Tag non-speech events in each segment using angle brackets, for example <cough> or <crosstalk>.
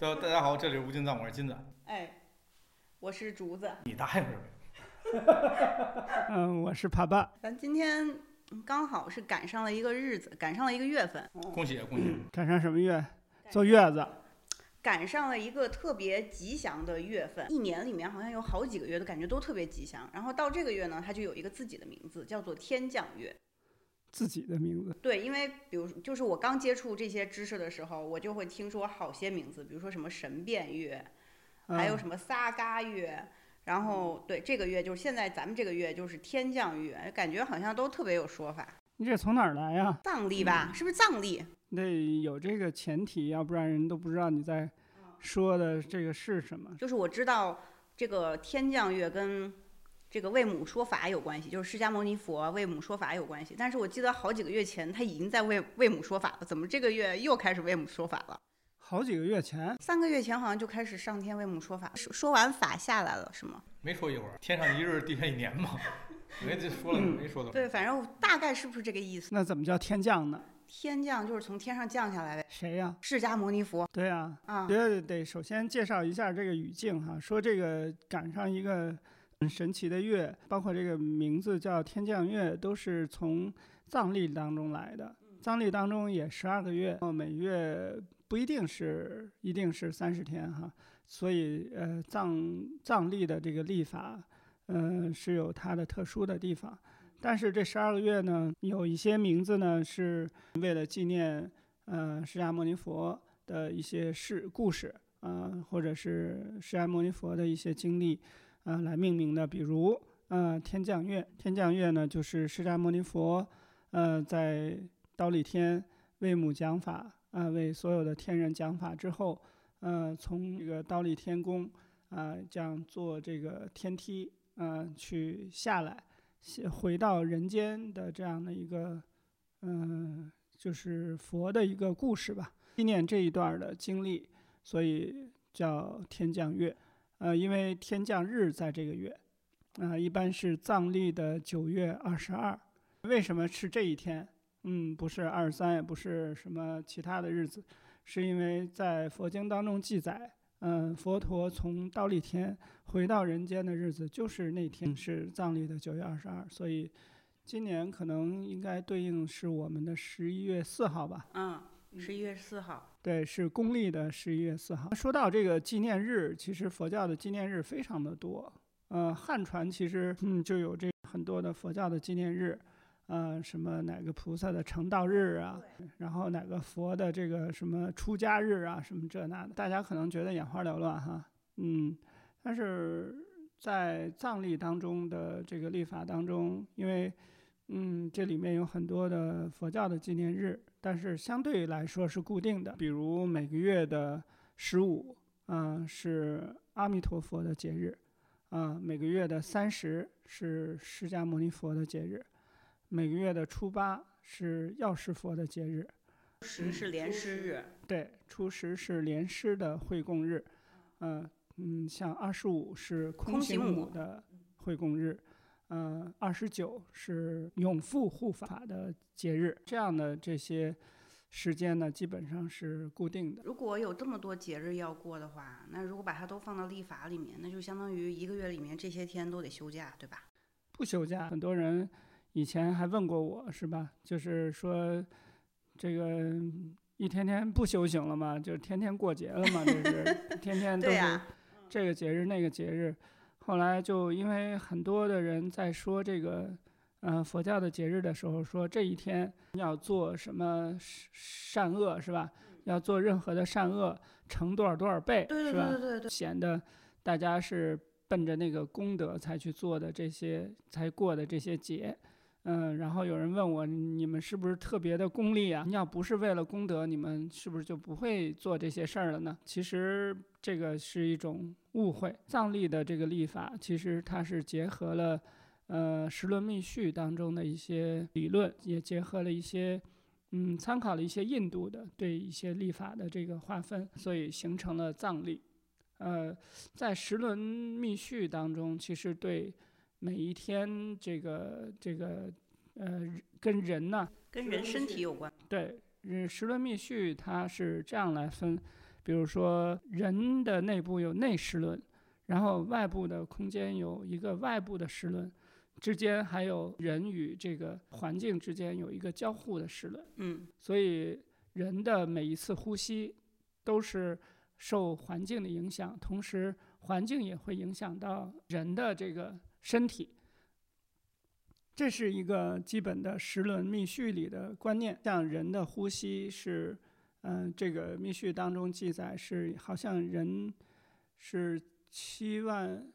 大大家好，这里是无尽藏，我是金子。哎，我是竹子。你答应是呗？<laughs> 嗯，我是爬爸。咱今天刚好是赶上了一个日子，赶上了一个月份，恭喜恭喜！赶上什么月？坐月子。赶上了一个特别吉祥的月份，一年里面好像有好几个月都感觉都特别吉祥。然后到这个月呢，它就有一个自己的名字，叫做天降月。自己的名字？对，因为比如就是我刚接触这些知识的时候，我就会听说好些名字，比如说什么神变月，还有什么撒嘎月。然后对这个月就是现在咱们这个月就是天降月，感觉好像都特别有说法。你这从哪儿来呀？藏历吧，是不是藏历？得有这个前提，要不然人都不知道你在说的这个是什么。就是我知道这个天降月跟这个为母说法有关系，就是释迦牟尼佛为母说法有关系。但是我记得好几个月前他已经在为为母说法了，怎么这个月又开始为母说法了？好几个月前，三个月前好像就开始上天为母说法，说说完法下来了是吗？没说一会儿，天上一日，地下一年嘛。<laughs> 没这说了没说的。对，反正大概是不是这个意思？那怎么叫天降呢？天降就是从天上降下来呗。谁呀？释迦牟尼佛。对呀。啊。得得，首先介绍一下这个语境哈，说这个赶上一个很神奇的月，包括这个名字叫天降月，都是从藏历当中来的。藏历当中也十二个月，每月。不一定是一定是三十天哈，所以呃藏藏历的这个历法，嗯是有它的特殊的地方。但是这十二个月呢，有一些名字呢是为了纪念呃释迦牟尼佛的一些事故事啊，或者是释迦牟尼佛的一些经历啊来命名的。比如呃天降月，天降月呢就是释迦牟尼佛呃在刀立天为母讲法。啊，为所有的天人讲法之后，呃，从这个刀立天宫啊，这样坐这个天梯，呃，去下来，回到人间的这样的一个，嗯，就是佛的一个故事吧，纪念这一段的经历，所以叫天降月。呃，因为天降日在这个月，啊，一般是藏历的九月二十二。为什么是这一天？嗯，不是二十三，也不是什么其他的日子，是因为在佛经当中记载，嗯，佛陀从倒立天回到人间的日子就是那天，是藏历的九月二十二，所以今年可能应该对应是我们的十一月四号吧？嗯，十一月四号，对，是公历的十一月四号。说到这个纪念日，其实佛教的纪念日非常的多，呃，汉传其实嗯就有这很多的佛教的纪念日。呃，什么哪个菩萨的成道日啊？然后哪个佛的这个什么出家日啊？什么这那的，大家可能觉得眼花缭乱哈。嗯，但是在藏历当中的这个历法当中，因为嗯这里面有很多的佛教的纪念日，但是相对来说是固定的。比如每个月的十五，嗯，是阿弥陀佛的节日，啊，每个月的三十是释迦牟尼佛的节日。每个月的初八是药师佛的节日，初十是莲师日。对，初十是莲师的会供日。嗯嗯，像二十五是空行母的会供日，嗯，二十九是永富护法的节日。这样的这些时间呢，基本上是固定的。如果有这么多节日要过的话，那如果把它都放到历法里面，那就相当于一个月里面这些天都得休假，对吧？不休假，很多人。以前还问过我是吧？就是说，这个一天天不修行了嘛，就是天天过节了嘛，就是 <laughs> 天天都是这个节日那个节日。后来就因为很多的人在说这个，嗯，佛教的节日的时候，说这一天要做什么善恶是吧？要做任何的善恶，乘多少多少倍是吧？显得大家是奔着那个功德才去做的这些，才过的这些节。嗯，然后有人问我，你们是不是特别的功利啊？你要不是为了功德，你们是不是就不会做这些事儿了呢？其实这个是一种误会。藏历的这个历法，其实它是结合了，呃，十轮密序当中的一些理论，也结合了一些，嗯，参考了一些印度的对一些历法的这个划分，所以形成了藏历。呃，在十轮密序当中，其实对。每一天，这个这个，呃，跟人呢，跟人身体有关。对，嗯，十轮密序它是这样来分，比如说人的内部有内时轮，然后外部的空间有一个外部的时轮，之间还有人与这个环境之间有一个交互的时轮。嗯所以人的每一次呼吸都是受环境的影响，同时环境也会影响到人的这个身体。这是一个基本的十轮密序里的观念。像人的呼吸是，嗯、这个密序当中记载是，好像人是七万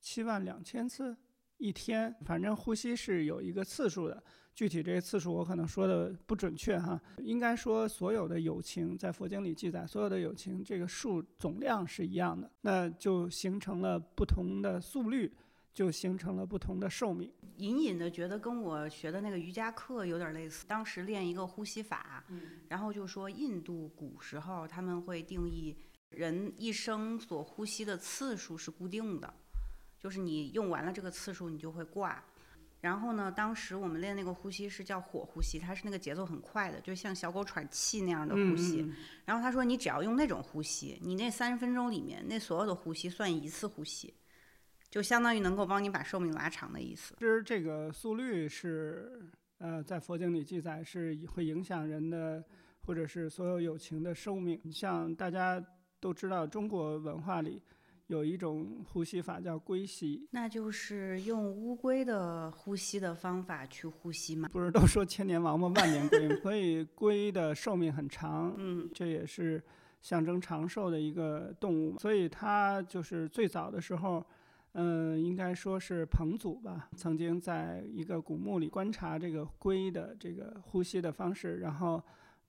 七万两千次一天，反正呼吸是有一个次数的。具体这个次数我可能说的不准确哈，应该说所有的友情在佛经里记载，所有的友情这个数总量是一样的，那就形成了不同的速率，就形成了不同的寿命。隐隐的觉得跟我学的那个瑜伽课有点类似。当时练一个呼吸法，然后就说印度古时候他们会定义人一生所呼吸的次数是固定的，就是你用完了这个次数你就会挂。然后呢，当时我们练那个呼吸是叫火呼吸，它是那个节奏很快的，就像小狗喘气那样的呼吸。嗯嗯然后他说，你只要用那种呼吸，你那三十分钟里面那所有的呼吸算一次呼吸，就相当于能够帮你把寿命拉长的意思。其实这个速率是，呃，在佛经里记载是会影响人的，或者是所有有情的寿命。像大家都知道，中国文化里有一种呼吸法叫龟息，那就是用乌龟的呼吸的方法去呼吸吗？不是都说千年王八万年龟吗？所以龟的寿命很长，<laughs> 嗯这也是象征长寿的一个动物。所以它就是最早的时候，嗯，应该说是彭祖吧，曾经在一个古墓里观察这个龟的这个呼吸的方式，然后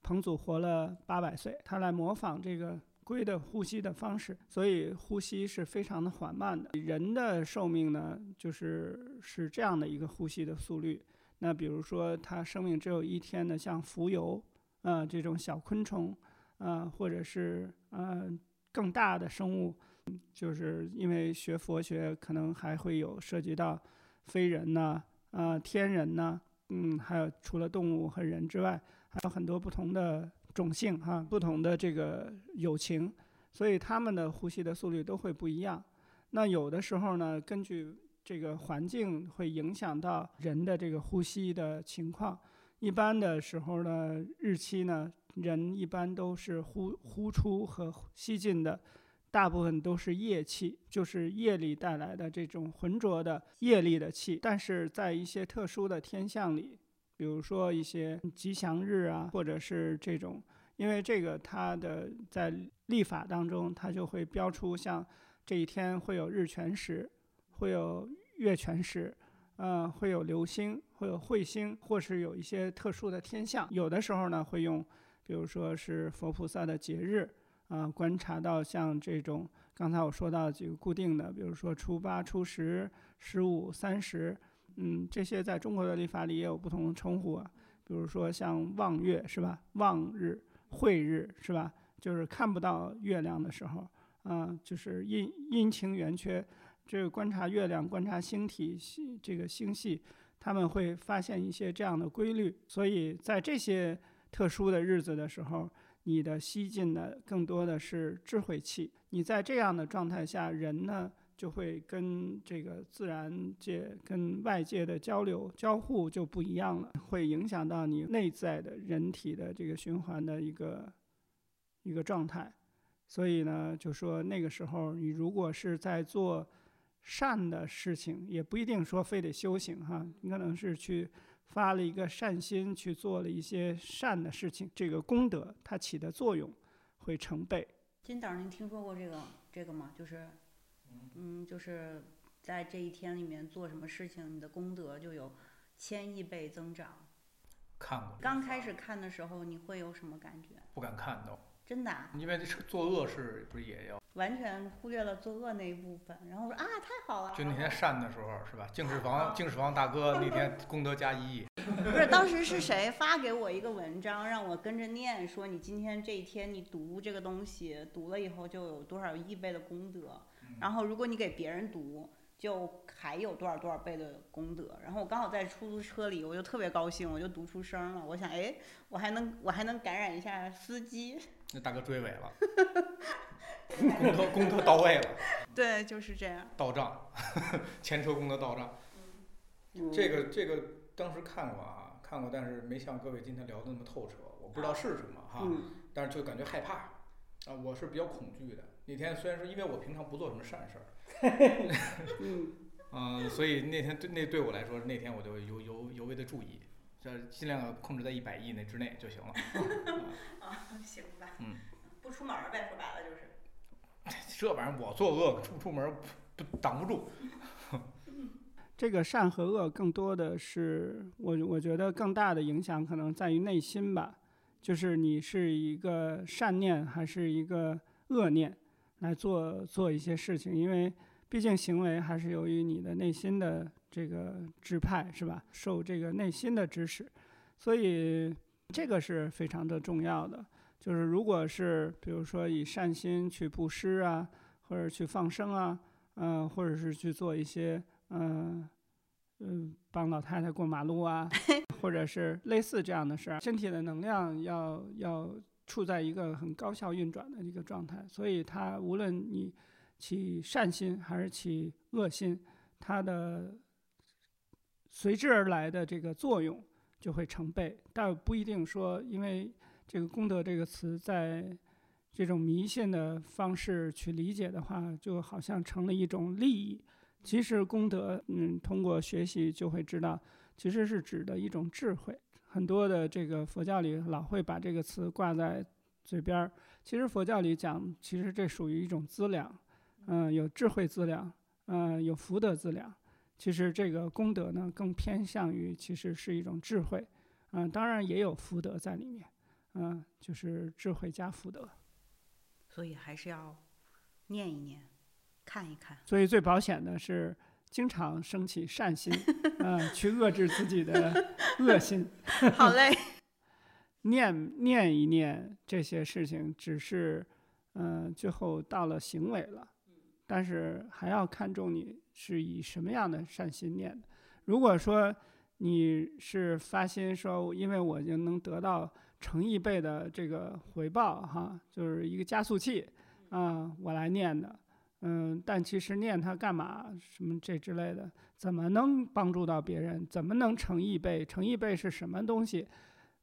彭祖活了八百岁，他来模仿这个。龟的呼吸的方式，所以呼吸是非常的缓慢的。人的寿命呢，就是是这样的一个呼吸的速率。那比如说，它生命只有一天的，像蜉蝣，呃，这种小昆虫，呃，或者是呃更大的生物，就是因为学佛学可能还会有涉及到非人呐、呃天人呐、嗯，还有除了动物和人之外，还有很多不同的种性哈，不同的这个友情，所以他们的呼吸的速率都会不一样。那有的时候呢，根据这个环境会影响到人的这个呼吸的情况。一般的时候呢，日期呢，人一般都是呼呼出和吸进的，大部分都是业气，就是业力带来的这种浑浊的业力的气。但是在一些特殊的天象里，比如说一些吉祥日啊，或者是这种，因为这个它的在历法当中，它就会标出像这一天会有日全食，会有月全食，呃，会有流星，会有彗星，或是有一些特殊的天象。有的时候呢，会用，比如说是佛菩萨的节日，啊、观察到像这种刚才我说到几个固定的，比如说初八、初十、十五、三十，嗯，这些在中国的历法里也有不同的称呼啊。比如说像望月是吧？望日、晦日是吧？就是看不到月亮的时候，啊、就是阴阴晴圆缺。这个观察月亮、观察星体、星这个星系，他们会发现一些这样的规律。所以在这些特殊的日子的时候，你的吸进的更多的是智慧气。你在这样的状态下，人呢就会跟这个自然界、跟外界的交流交互就不一样了，会影响到你内在的人体的这个循环的一个一个状态。所以呢，就说那个时候，你如果是在做善的事情，也不一定说非得修行哈，你可能是去发了一个善心，去做了一些善的事情，这个功德它起的作用会成倍。金导，您听说过这个这个吗？就是，嗯，就是在这一天里面做什么事情，你的功德就有千亿倍增长。看过，刚开始看的时候，你会有什么感觉？不敢看都，真的、啊，因为这是做恶事不是也要？完全忽略了作恶那一部分，然后我说啊，太好了。就那天善的时候是吧？净室房净室房大哥那天功德加一亿，<laughs> 不是，当时是谁发给我一个文章，让我跟着念，说你今天这一天你读这个东西，读了以后就有多少亿倍的功德，然后如果你给别人读，就还有多少多少倍的功德。然后我刚好在出租车里，我就特别高兴，我就读出声了。我想，哎，我还能我还能感染一下司机。那大哥追尾了，<laughs> 功德功德到位了，对，就是这样。到账，<laughs> 前车功德到账。嗯这个这个当时看过啊，看过，但是没像各位今天聊的那么透彻，我不知道是什么哈，嗯但是就感觉害怕啊，我是比较恐惧的。那天虽然说因为我平常不做什么善事儿，<laughs> 嗯嗯，所以那天对那对我来说，那天我就尤尤尤为的注意，这尽量控制在一百亿那之内就行了。啊，<laughs> 行吧。嗯，不出门儿呗，说白了就是。<laughs> 这玩意儿我作恶出不出门儿不挡不住。<laughs> 这个善和恶更多的是我我觉得更大的影响可能在于内心吧，就是你是一个善念还是一个恶念来做做一些事情，因为毕竟行为还是由于你的内心的这个支派是吧，受这个内心的指使，所以这个是非常的重要的。就是如果是比如说以善心去布施啊，或者去放生啊，嗯、或者是去做一些嗯嗯，帮老太太过马路啊，或者是类似这样的事儿，身体的能量要要处在一个很高效运转的一个状态，所以它无论你起善心还是起恶心，它的随之而来的这个作用就会成倍，但不一定说因为这个功德这个词在这种迷信的方式去理解的话，就好像成了一种利益。其实功德，嗯，通过学习就会知道，其实是指的一种智慧。很多的这个佛教里老会把这个词挂在嘴边儿。其实佛教里讲，其实这属于一种资粮，嗯、有智慧资粮，嗯、有福德资粮。其实这个功德呢，更偏向于其实是一种智慧，嗯、当然也有福德在里面，嗯、就是智慧加福德。所以还是要念一念，看一看。所以最保险的是经常升起善心，<laughs> 嗯、去遏制自己的 <laughs> 恶心。好嘞，<laughs> 念念一念这些事情，只是，嗯、最后到了行为了，但是还要看重你是以什么样的善心念的。如果说你是发心说，因为我就能得到成亿倍的这个回报，哈，就是一个加速器，啊、我来念的，嗯，但其实念它干嘛？什么这之类的，怎么能帮助到别人？怎么能成亿倍？成亿倍是什么东西？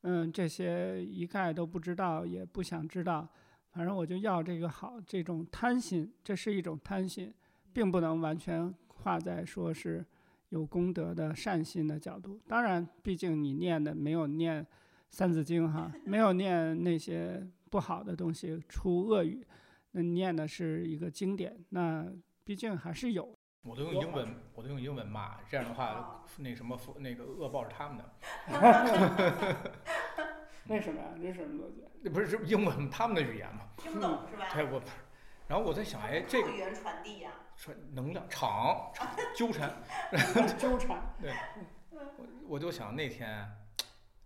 嗯，这些一概都不知道，也不想知道。反正我就要这个好，这种贪心，这是一种贪心，并不能完全画在说是有功德的善心的角度。当然，毕竟你念的没有念《三字经》哈，没有念那些不好的东西出恶语，那念的是一个经典，那毕竟还是有。我都用英文，我都用英文骂，这样的话，那什么那个恶报是他们的，<laughs> <laughs> 为什么呀？这是什么逻辑？那不是是英文他们的语言嘛？听不懂是吧？<laughs> 对，我，然后我在想，哎，这个语言传递呀、传能量场场纠缠，纠缠。对，我我就想那天，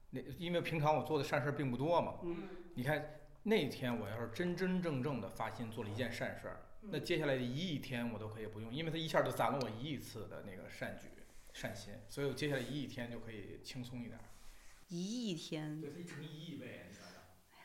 那因为平常我做的善事儿并不多嘛，嗯你看那天我要是真真正正的发心做了一件善事儿，那接下来的一亿天我都可以不用，因为它一下就攒了我一亿次的那个善举、善心，所以我接下来一亿天就可以轻松一点儿。一亿天，对，它一乘一亿呗，你想想。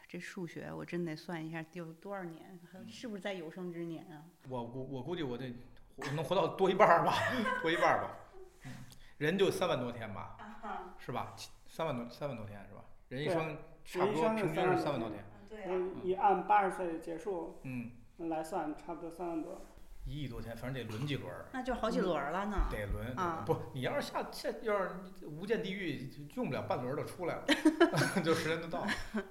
这数学我真得算一下，得有多少年？是不是在有生之年啊？我估我估计我得我能活到多一半儿吧，<laughs> 多一半儿吧。嗯，人就三万多天吧，是吧？七三万多三万多天是吧？人一对生差不多人生是平均是三万多天。对嗯，以按八十岁结束嗯，来算，差不多三万多。一亿多天，反正得轮几轮儿。那就好几轮儿了呢。得轮啊不，你要是下下要是无间地狱，用不了半轮儿就出来了，<laughs> 就时间就到了。<laughs>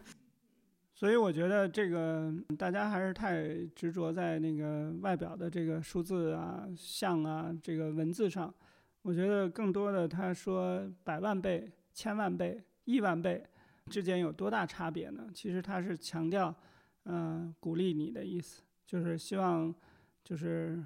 所以我觉得这个大家还是太执着在那个外表的这个数字啊、像啊、这个文字上。我觉得更多的他说百万倍、千万倍、亿万倍之间有多大差别呢？其实他是强调，嗯、鼓励你的意思，就是希望就是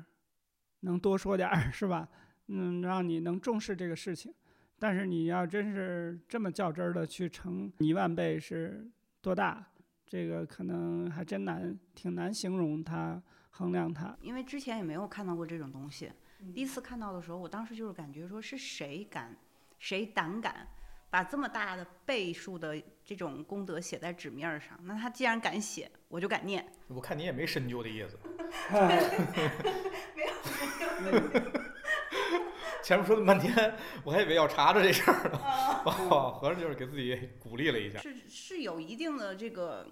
能多说点儿，<laughs> 是吧？嗯，让你能重视这个事情。但是你要真是这么较真儿的去乘一万倍是多大？这个可能还真难，挺难形容它、衡量它。因为之前也没有看到过这种东西，第一次看到的时候，我当时就是感觉说是谁敢，谁胆敢把这么大的倍数的这种功德写在纸面上，那他既然敢写，我就敢念。我看你也没深究的意思。<laughs> <laughs> 前面说了半天，我还以为要查查这事儿呢。<laughs> 哦，合着就是给自己鼓励了一下。是是有一定的这个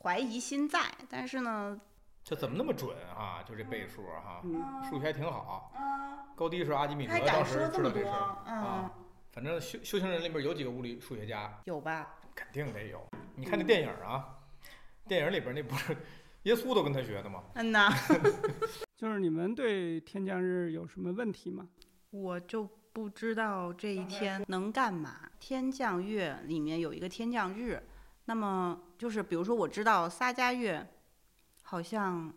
怀疑心在，但是呢，这怎么那么准啊？就这倍数哈，嗯数学还挺好。啊，高低是阿基米德当时知道这事儿嗯啊。反正修修行人里边有几个物理数学家，有吧？肯定得有。你看那电影啊，电影里边那不是耶稣都跟他学的吗？嗯呐，<laughs> 就是你们对天降日有什么问题吗？<laughs> 我就不知道这一天能干嘛。天降月里面有一个天降日，那么就是比如说我知道撒迦月，好像，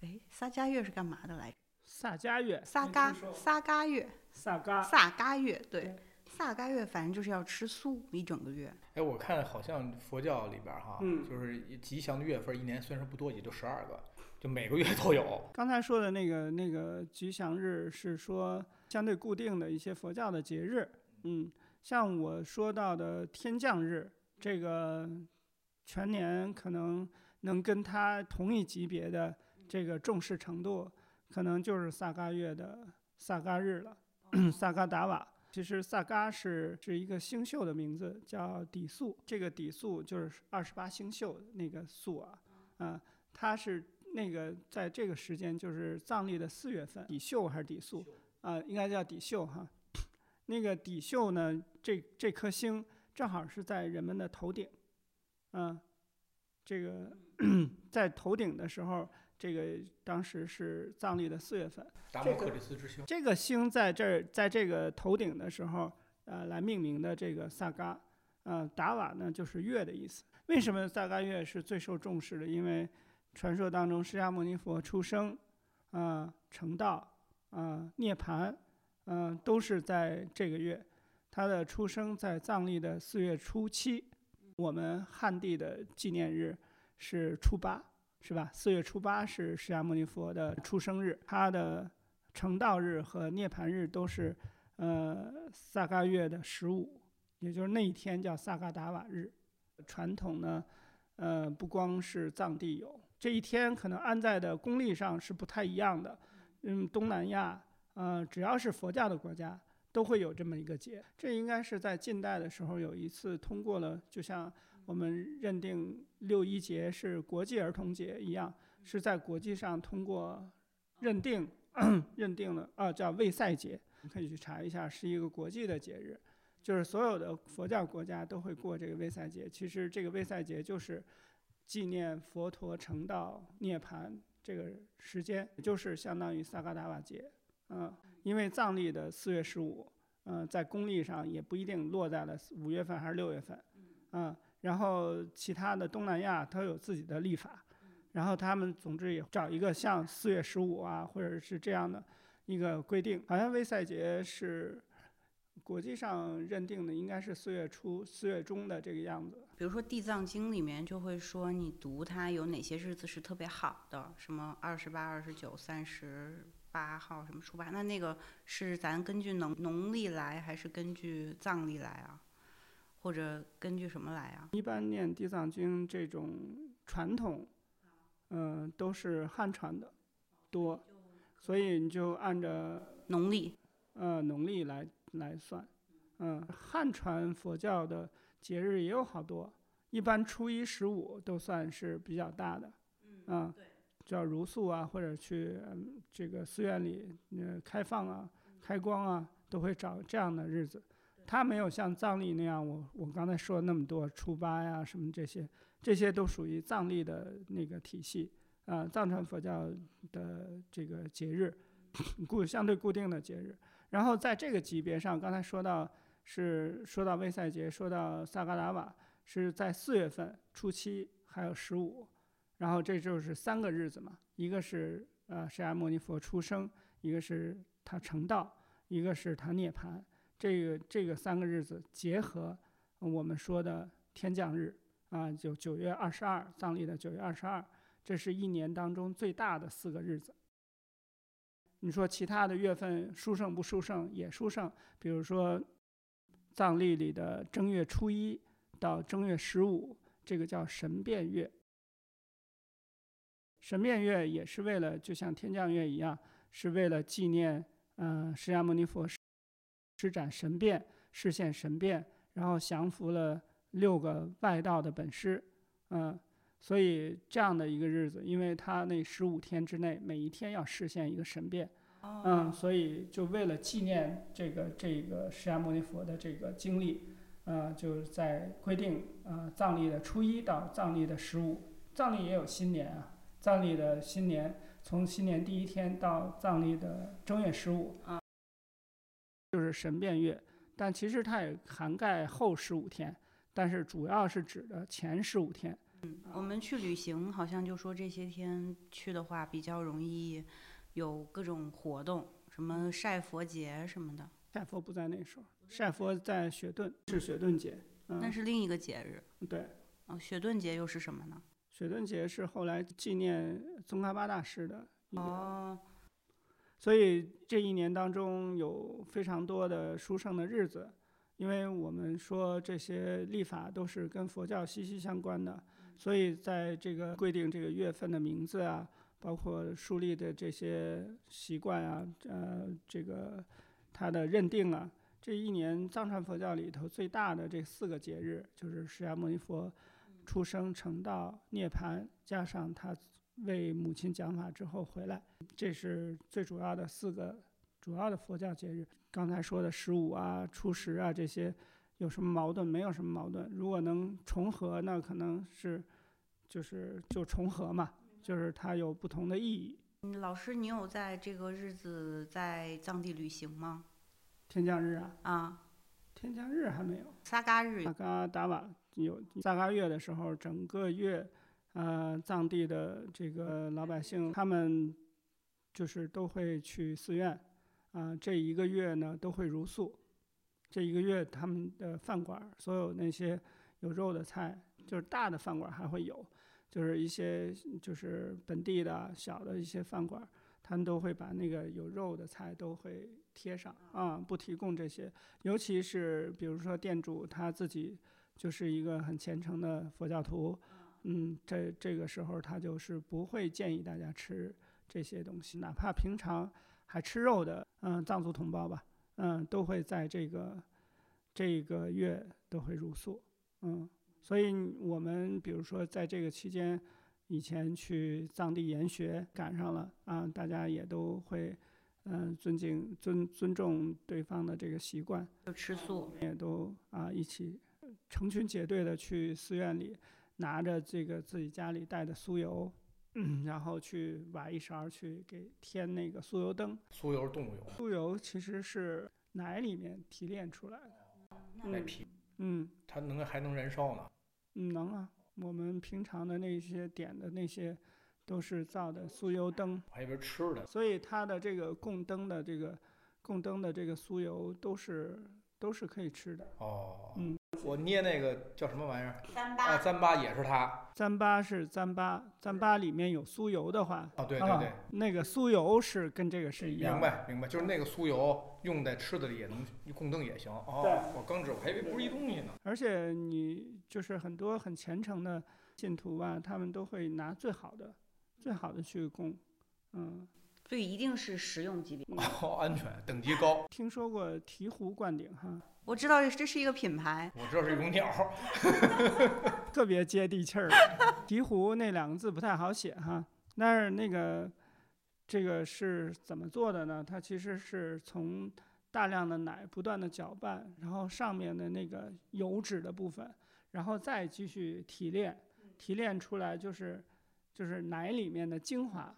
哎，撒迦月是干嘛的来着？撒迦月，撒嘎撒嘎月，萨嘎，萨嘎月，对。对，撒嘎月反正就是要吃素一整个月。哎，我看好像佛教里边哈，嗯。就是吉祥的月份，一年虽然说不多，也就十二个，就每个月都有。刚才说的那个那个吉祥日是说相对固定的一些佛教的节日，嗯，像我说到的天降日，这个全年可能能跟它同一级别的这个重视程度，可能就是萨嘎月的萨嘎日了，<clears throat> 萨嘎达瓦。其实萨嘎是是一个星宿的名字，叫底宿。这个底宿就是二十八星宿那个宿啊，啊、它是那个在这个时间就是藏历的四月份，底宿还是底宿啊、应该叫底宿哈。那个底宿呢，这这颗星正好是在人们的头顶，嗯、这个 <clears throat> 在头顶的时候，这个当时是藏历的四月份。达摩克里斯之星，这个星在这儿，在这个头顶的时候，呃，来命名的这个萨嘎，呃，达瓦呢就是月的意思。为什么萨嘎月是最受重视的？因为传说当中释迦牟尼佛出生，啊、成道，啊、涅槃，嗯、都是在这个月。他的出生在藏历的四月初七，我们汉地的纪念日是初八，是吧？四月初八是释迦牟尼佛的出生日，他的成道日和涅槃日都是呃萨嘎月的十五，也就是那一天叫萨嘎达瓦日。传统呢，呃，不光是藏地有这一天，可能安在的公历上是不太一样的。嗯，东南亚，呃，只要是佛教的国家，都会有这么一个节。这应该是在近代的时候有一次通过了，就像我们认定六一节是国际儿童节一样，是在国际上通过认定 <clears throat> 认定了啊，叫卫赛节，你可以去查一下，是一个国际的节日，就是所有的佛教国家都会过这个卫赛节。其实这个卫赛节就是纪念佛陀成道涅槃这个时间，也就是相当于萨嘎达瓦节，嗯，因为藏历的四月十五，嗯，在公历上也不一定落在了五月份还是六月份，嗯，然后其他的东南亚都有自己的历法。然后他们总之也找一个像四月十五啊，或者是这样的一个规定。好像威赛节是国际上认定的，应该是四月初、四月中的这个样子。比如说《地藏经》里面就会说，你读它有哪些日子是特别好的，什么二十八、二十九、三十八号，什么初八。那那个是咱根据农农历来，还是根据藏历来啊？或者根据什么来啊？一般念地藏经这种传统，嗯、都是汉传的多，所以你就按照农历呃农历来来算。嗯，汉传佛教的节日也有好多，一般初一十五都算是比较大的。嗯，叫如素啊，或者去、嗯这个寺院里呃开放啊、开光啊，都会找这样的日子。它没有像藏历那样，我我刚才说那么多初八呀什么这些，这些都属于藏历的那个体系啊、藏传佛教的这个节日，<laughs> 固相对固定的节日。然后在这个级别上，刚才说到是说到卫赛节，说到萨嘎达瓦是在四月份初七还有十五，然后这就是三个日子嘛，一个是呃释迦牟尼佛出生，一个是他成道，一个是他涅槃。这个这个三个日子结合我们说的天降日啊，就九月二十二，藏历的九月二十二，这是一年当中最大的四个日子。你说其他的月份殊胜不殊胜？也殊胜。比如说藏历里的正月初一到正月十五，这个叫神变月。神变月也是为了，就像天降月一样，是为了纪念，嗯，释迦牟尼佛施展神变，实现神变，然后降服了六个外道的本师，嗯，所以这样的一个日子，因为他那十五天之内，每一天要实现一个神变，嗯，所以就为了纪念这个这个释迦牟尼佛的这个经历，呃，就是在规定，呃，藏历的初一到藏历的十五，藏历也有新年啊。藏历的新年，从新年第一天到藏历的正月十五，啊，就是神变月。但其实它也涵盖后十五天，但是主要是指的前十五天。嗯，我们去旅行，好像就说这些天去的话比较容易有各种活动，什么晒佛节什么的。晒佛不在那时候，晒佛在雪顿，是雪顿节。那是另一个节日。对。哦，雪顿节又是什么呢？雪顿节是后来纪念宗喀巴大师的哦，所以这一年当中有非常多的殊胜的日子，因为我们说这些历法都是跟佛教息息相关的，所以在这个规定这个月份的名字啊，包括树立的这些习惯啊，呃，这个它的认定啊，这一年藏传佛教里头最大的这四个节日就是释迦牟尼佛。出生、成道、涅槃，加上他为母亲讲法之后回来，这是最主要的四个主要的佛教节日。刚才说的十五啊、初十啊这些，有什么矛盾？没有什么矛盾。如果能重合，那可能是就是就重合嘛，就是它有不同的意义。嗯老师，你有在这个日子在藏地旅行吗？天降日啊？啊，天降日还没有。萨嘎日。萨嘎达瓦。有萨嘎月的时候，整个月，呃，藏地的这个老百姓，他们就是都会去寺院，啊，这一个月呢都会如素，这一个月他们的饭馆，所有那些有肉的菜，就是大的饭馆还会有，就是一些就是本地的小的一些饭馆，他们都会把那个有肉的菜都会贴上，啊，不提供这些，尤其是比如说店主他自己。就是一个很虔诚的佛教徒，嗯，这这个时候他就是不会建议大家吃这些东西，哪怕平常还吃肉的，嗯，藏族同胞吧，嗯，都会在这个这个月都会入宿，嗯，所以我们比如说在这个期间，以前去藏地研学赶上了，啊，大家也都会，嗯，尊敬尊尊重对方的这个习惯，就吃素，也都啊一起。成群结队的去寺院里，拿着这个自己家里带的酥油，然后去挖一勺去给添那个酥油灯。酥油是动物油。酥油其实是奶里面提炼出来的。奶皮。嗯。它能还能燃烧呢？嗯，能啊。我们平常的那些点的那些，都是造的酥油灯。还以为吃的。所以它的这个供灯的这个供灯的这个酥油都是都是可以吃的。哦。嗯。我捏那个叫什么玩意儿？糌粑啊，糌粑也是它。糌粑是糌粑，糌粑里面有酥油的话，哦，对对对，那个酥油是跟这个是一样。明白明白，就是那个酥油用在吃的里也能供灯也行。哦，我刚知道，我还以为不是一东西呢。而且你就是很多很虔诚的信徒吧，他们都会拿最好的、最好的去供，嗯。所以一定是食用级别。<laughs> 哦，安全等级高。听说过醍醐灌顶哈？我知道这是一个品牌，我知道是一种鸟，<laughs> 特别接地气儿。<laughs> 醍醐那两个字不太好写哈，但是那个这个是怎么做的呢？它其实是从大量的奶不断的搅拌，然后上面的那个油脂的部分，然后再继续提炼，提炼出来就是就是奶里面的精华。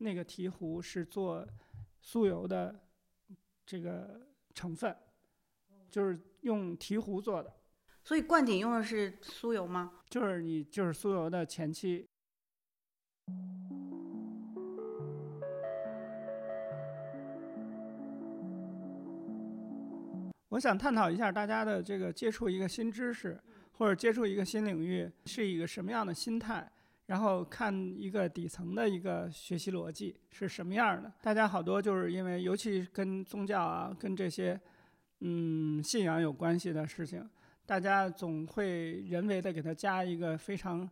那个醍醐是做酥油的这个成分。就是用醍醐做的，所以灌顶用的是酥油吗？就是你就是酥油的前期。我想探讨一下大家的这个接触一个新知识，或者接触一个新领域是一个什么样的心态，然后看一个底层的一个学习逻辑是什么样的。大家好多就是因为尤其跟宗教啊，跟这些。嗯信仰有关系的事情，大家总会人为的给它加一个非常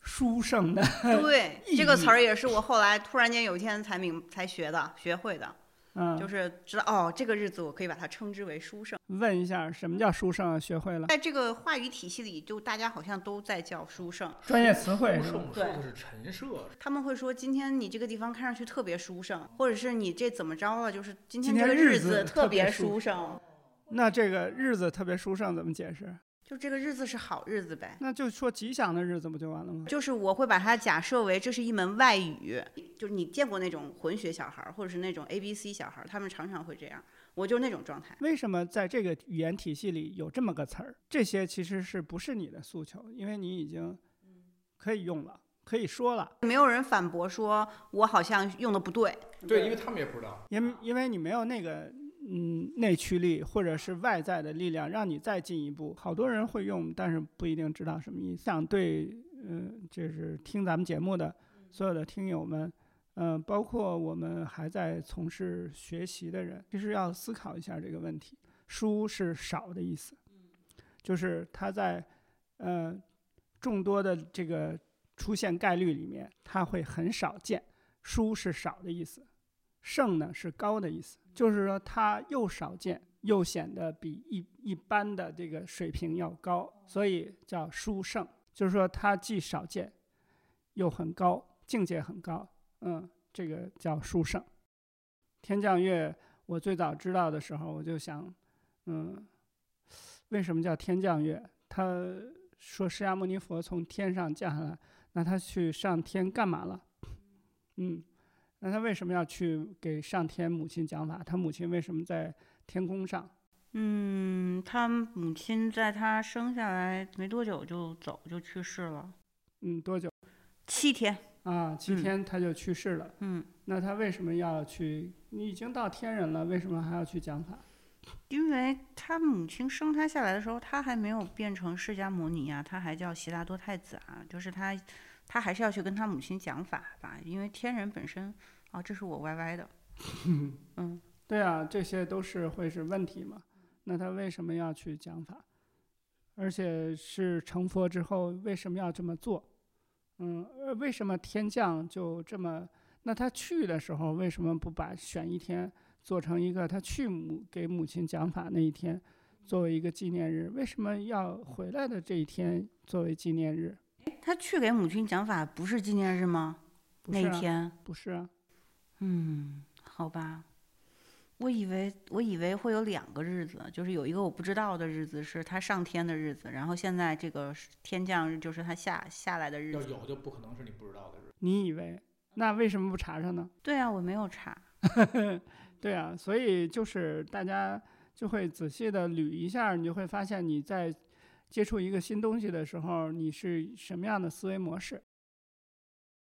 殊胜的。对，<laughs> 这个词儿也是我后来突然间有一天才明才学的，学会的，嗯，就是知道哦，这个日子我可以把它称之为书圣。问一下什么叫书圣啊？学会了，在这个话语体系里，就大家好像都在叫书圣。专业词汇殊是吧？胜说的是陈设，他们会说今天你这个地方看上去特别书圣，或者是你这怎么着了，就是今天这个日子特特别书圣，那这个日子特别书圣怎么解释？就这个日子是好日子呗。那就说吉祥的日子不就完了吗？就是我会把它假设为这是一门外语，就是你见过那种混血小孩儿，或者是那种 A B C 小孩儿，他们常常会这样，我就是那种状态。为什么在这个语言体系里有这么个词儿？这些其实是不是你的诉求？因为你已经可以用了，可以说了，没有人反驳说我好像用的不对。对，因为他们也不知道。因因为你没有那个嗯内驱力或者是外在的力量让你再进一步。好多人会用，但是不一定知道什么意思。想对，嗯、就是听咱们节目的所有的听友们。嗯、包括我们还在从事学习的人，其实要思考一下这个问题。书是少的意思，就是它在呃众多的这个出现概率里面，它会很少见。书是少的意思，胜呢是高的意思，就是说它又少见，又显得比一一般的这个水平要高，所以叫殊胜。就是说它既少见，又很高，境界很高。嗯，这个叫殊胜。天降月，我最早知道的时候，我就想，嗯，为什么叫天降月？他说释迦牟尼佛从天上降下来，那他去上天干嘛了？嗯，那他为什么要去给上天母亲讲法？他母亲为什么在天空上？嗯，他母亲在他生下来没多久就走，就去世了，嗯，多久七天。啊？七嗯天他就去世了。嗯，那他为什么要去？你已经到天人了，为什么还要去讲法？因为他母亲生他下来的时候，他还没有变成释迦牟尼啊，他还叫悉达多太子啊，就是他，他还是要去跟他母亲讲法吧，因为天人本身，啊，这是我歪歪的，<laughs> 嗯，对啊，这些都是会是问题嘛？那他为什么要去讲法？而且是成佛之后为什么要这么做？嗯，呃为什么天降就这么？那他去的时候为什么不把选一天做成一个他去母给母亲讲法那一天作为一个纪念日？为什么要回来的这一天作为纪念日？他去给母亲讲法不是纪念日吗？那一天，不是啊，嗯，好吧，我以为我以为会有两个日子，就是有一个我不知道的日子是他上天的日子，然后现在这个天降日就是他下下来的日子。要有就不可能是你不知道的日子。你以为？那为什么不查查呢？对啊，我没有查。<laughs> 对啊，所以就是大家就会仔细的捋一下，你就会发现你在接触一个新东西的时候，你是什么样的思维模式。